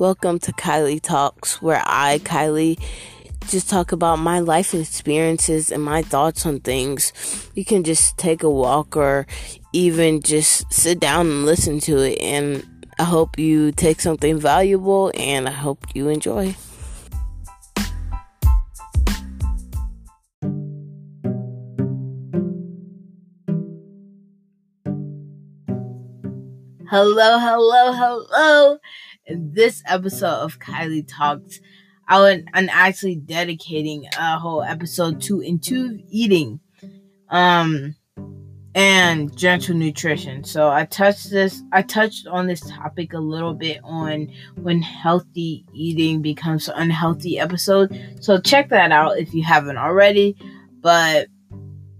Welcome to Kylie Talks, where I, Kylie, just talk about my life experiences and my thoughts on things. You can just take a walk or even just sit down and listen to it. And I hope you take something valuable and I hope you enjoy. Hello, hello, hello. In this episode of Kylie Talks, I would, I'm actually dedicating a whole episode to intuitive eating um and gentle nutrition. So I touched this I touched on this topic a little bit on when healthy eating becomes unhealthy episode. So check that out if you haven't already. But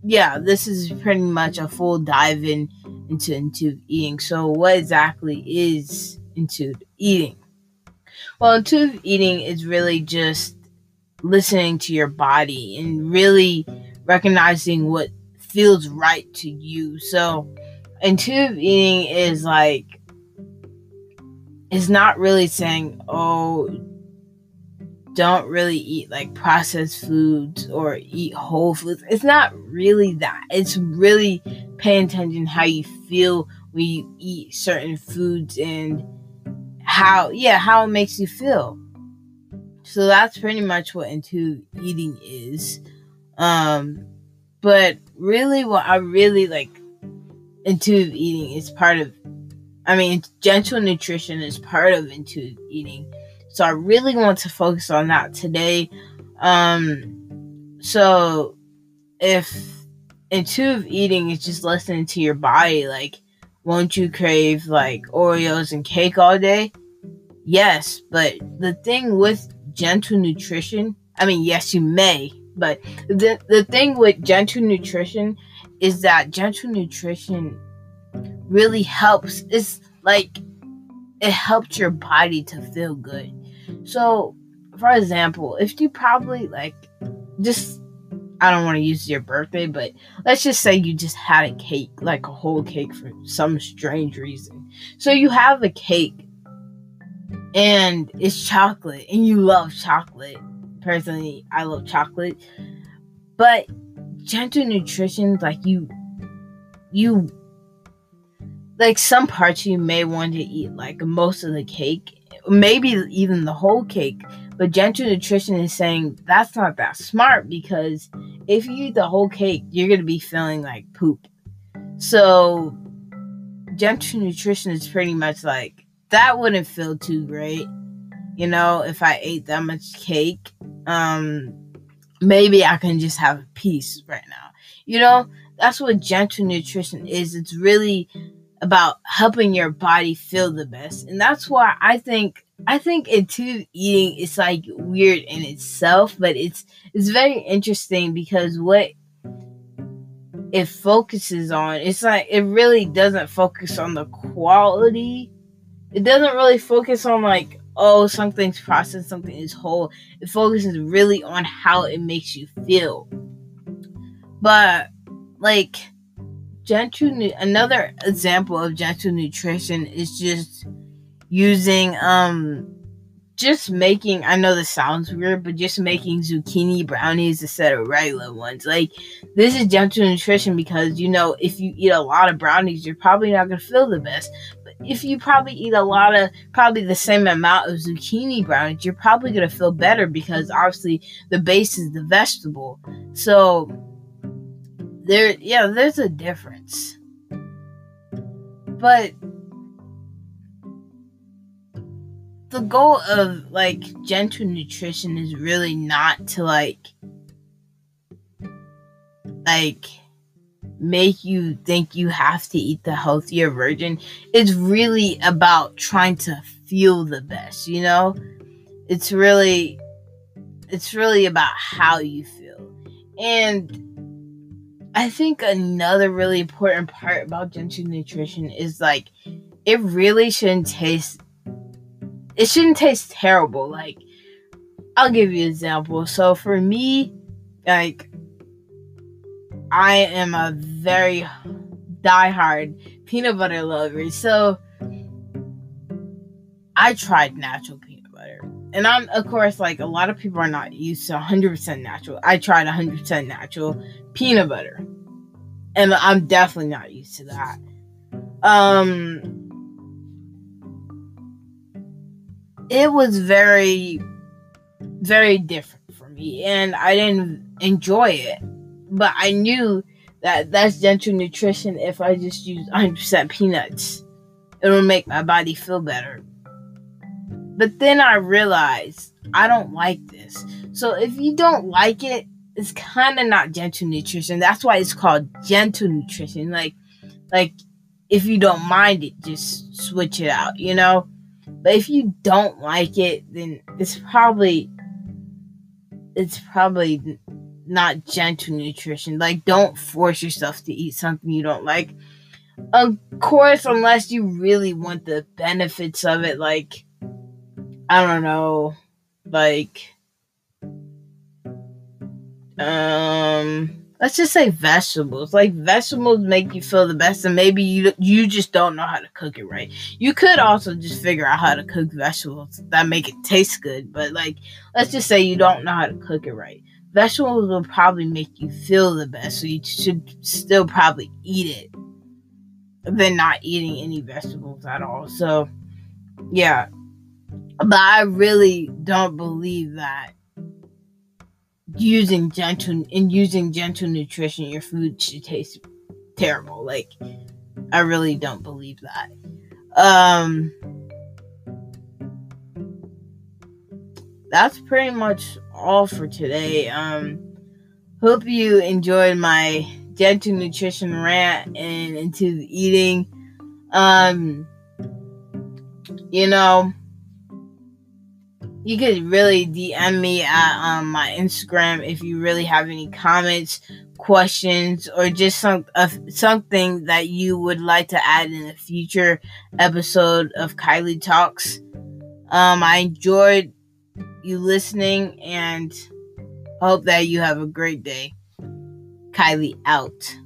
yeah, this is pretty much a full dive in into intuitive eating. So, what exactly is intuitive eating? Well, intuitive eating is really just listening to your body and really recognizing what feels right to you. So, intuitive eating is like, it's not really saying, oh, don't really eat like processed foods or eat whole foods. It's not really that. It's really paying attention how you feel when you eat certain foods and how yeah, how it makes you feel. So that's pretty much what intuitive eating is. Um but really what I really like intuitive eating is part of I mean gentle nutrition is part of intuitive eating so I really want to focus on that today. Um, so if intuitive eating is just listening to your body, like, won't you crave like Oreos and cake all day? Yes, but the thing with gentle nutrition, I mean, yes, you may, but the the thing with gentle nutrition is that gentle nutrition really helps. It's like it helps your body to feel good. So, for example, if you probably like just I don't want to use your birthday, but let's just say you just had a cake, like a whole cake for some strange reason. So you have a cake and it's chocolate and you love chocolate. Personally, I love chocolate. But gentle nutrition like you you like some parts you may want to eat like most of the cake maybe even the whole cake. But Gentle Nutrition is saying that's not that smart because if you eat the whole cake, you're going to be feeling like poop. So, Gentle Nutrition is pretty much like that wouldn't feel too great. You know, if I ate that much cake, um, maybe I can just have a piece right now. You know, that's what gentle nutrition is. It's really about helping your body feel the best. And that's why I think I think intuitive eating is like weird in itself, but it's it's very interesting because what it focuses on, it's like it really doesn't focus on the quality. It doesn't really focus on like, oh, something's processed, something is whole. It focuses really on how it makes you feel. But like gentle another example of gentle nutrition is just using um just making I know this sounds weird, but just making zucchini brownies instead of regular ones. Like this is gentle nutrition because you know if you eat a lot of brownies, you're probably not gonna feel the best. But if you probably eat a lot of probably the same amount of zucchini brownies, you're probably gonna feel better because obviously the base is the vegetable. So there yeah there's a difference but the goal of like gentle nutrition is really not to like like make you think you have to eat the healthier version. It's really about trying to feel the best you know? It's really it's really about how you feel. And I think another really important part about gentle nutrition is like it really shouldn't taste it shouldn't taste terrible. Like I'll give you an example. So for me, like I am a very diehard peanut butter lover. So I tried natural peanut butter. And I'm, of course, like a lot of people are not used to 100% natural. I tried 100% natural peanut butter. And I'm definitely not used to that. Um, it was very, very different for me. And I didn't enjoy it. But I knew that that's gentle nutrition if I just use 100% peanuts. It'll make my body feel better. But then I realized I don't like this. So if you don't like it, it's kind of not gentle nutrition. That's why it's called gentle nutrition. Like, like if you don't mind it, just switch it out, you know? But if you don't like it, then it's probably it's probably not gentle nutrition. Like don't force yourself to eat something you don't like. Of course, unless you really want the benefits of it, like I don't know, like um let's just say vegetables. Like vegetables make you feel the best, and maybe you you just don't know how to cook it right. You could also just figure out how to cook vegetables that make it taste good, but like let's just say you don't know how to cook it right. Vegetables will probably make you feel the best, so you should still probably eat it than not eating any vegetables at all. So yeah, but I really don't believe that using gentle in using gentle nutrition, your food should taste terrible. Like I really don't believe that. Um that's pretty much all for today. Um hope you enjoyed my gentle nutrition rant and into eating. Um you know, you could really DM me at um, my Instagram if you really have any comments, questions, or just some uh, something that you would like to add in a future episode of Kylie Talks. Um, I enjoyed you listening and hope that you have a great day. Kylie out.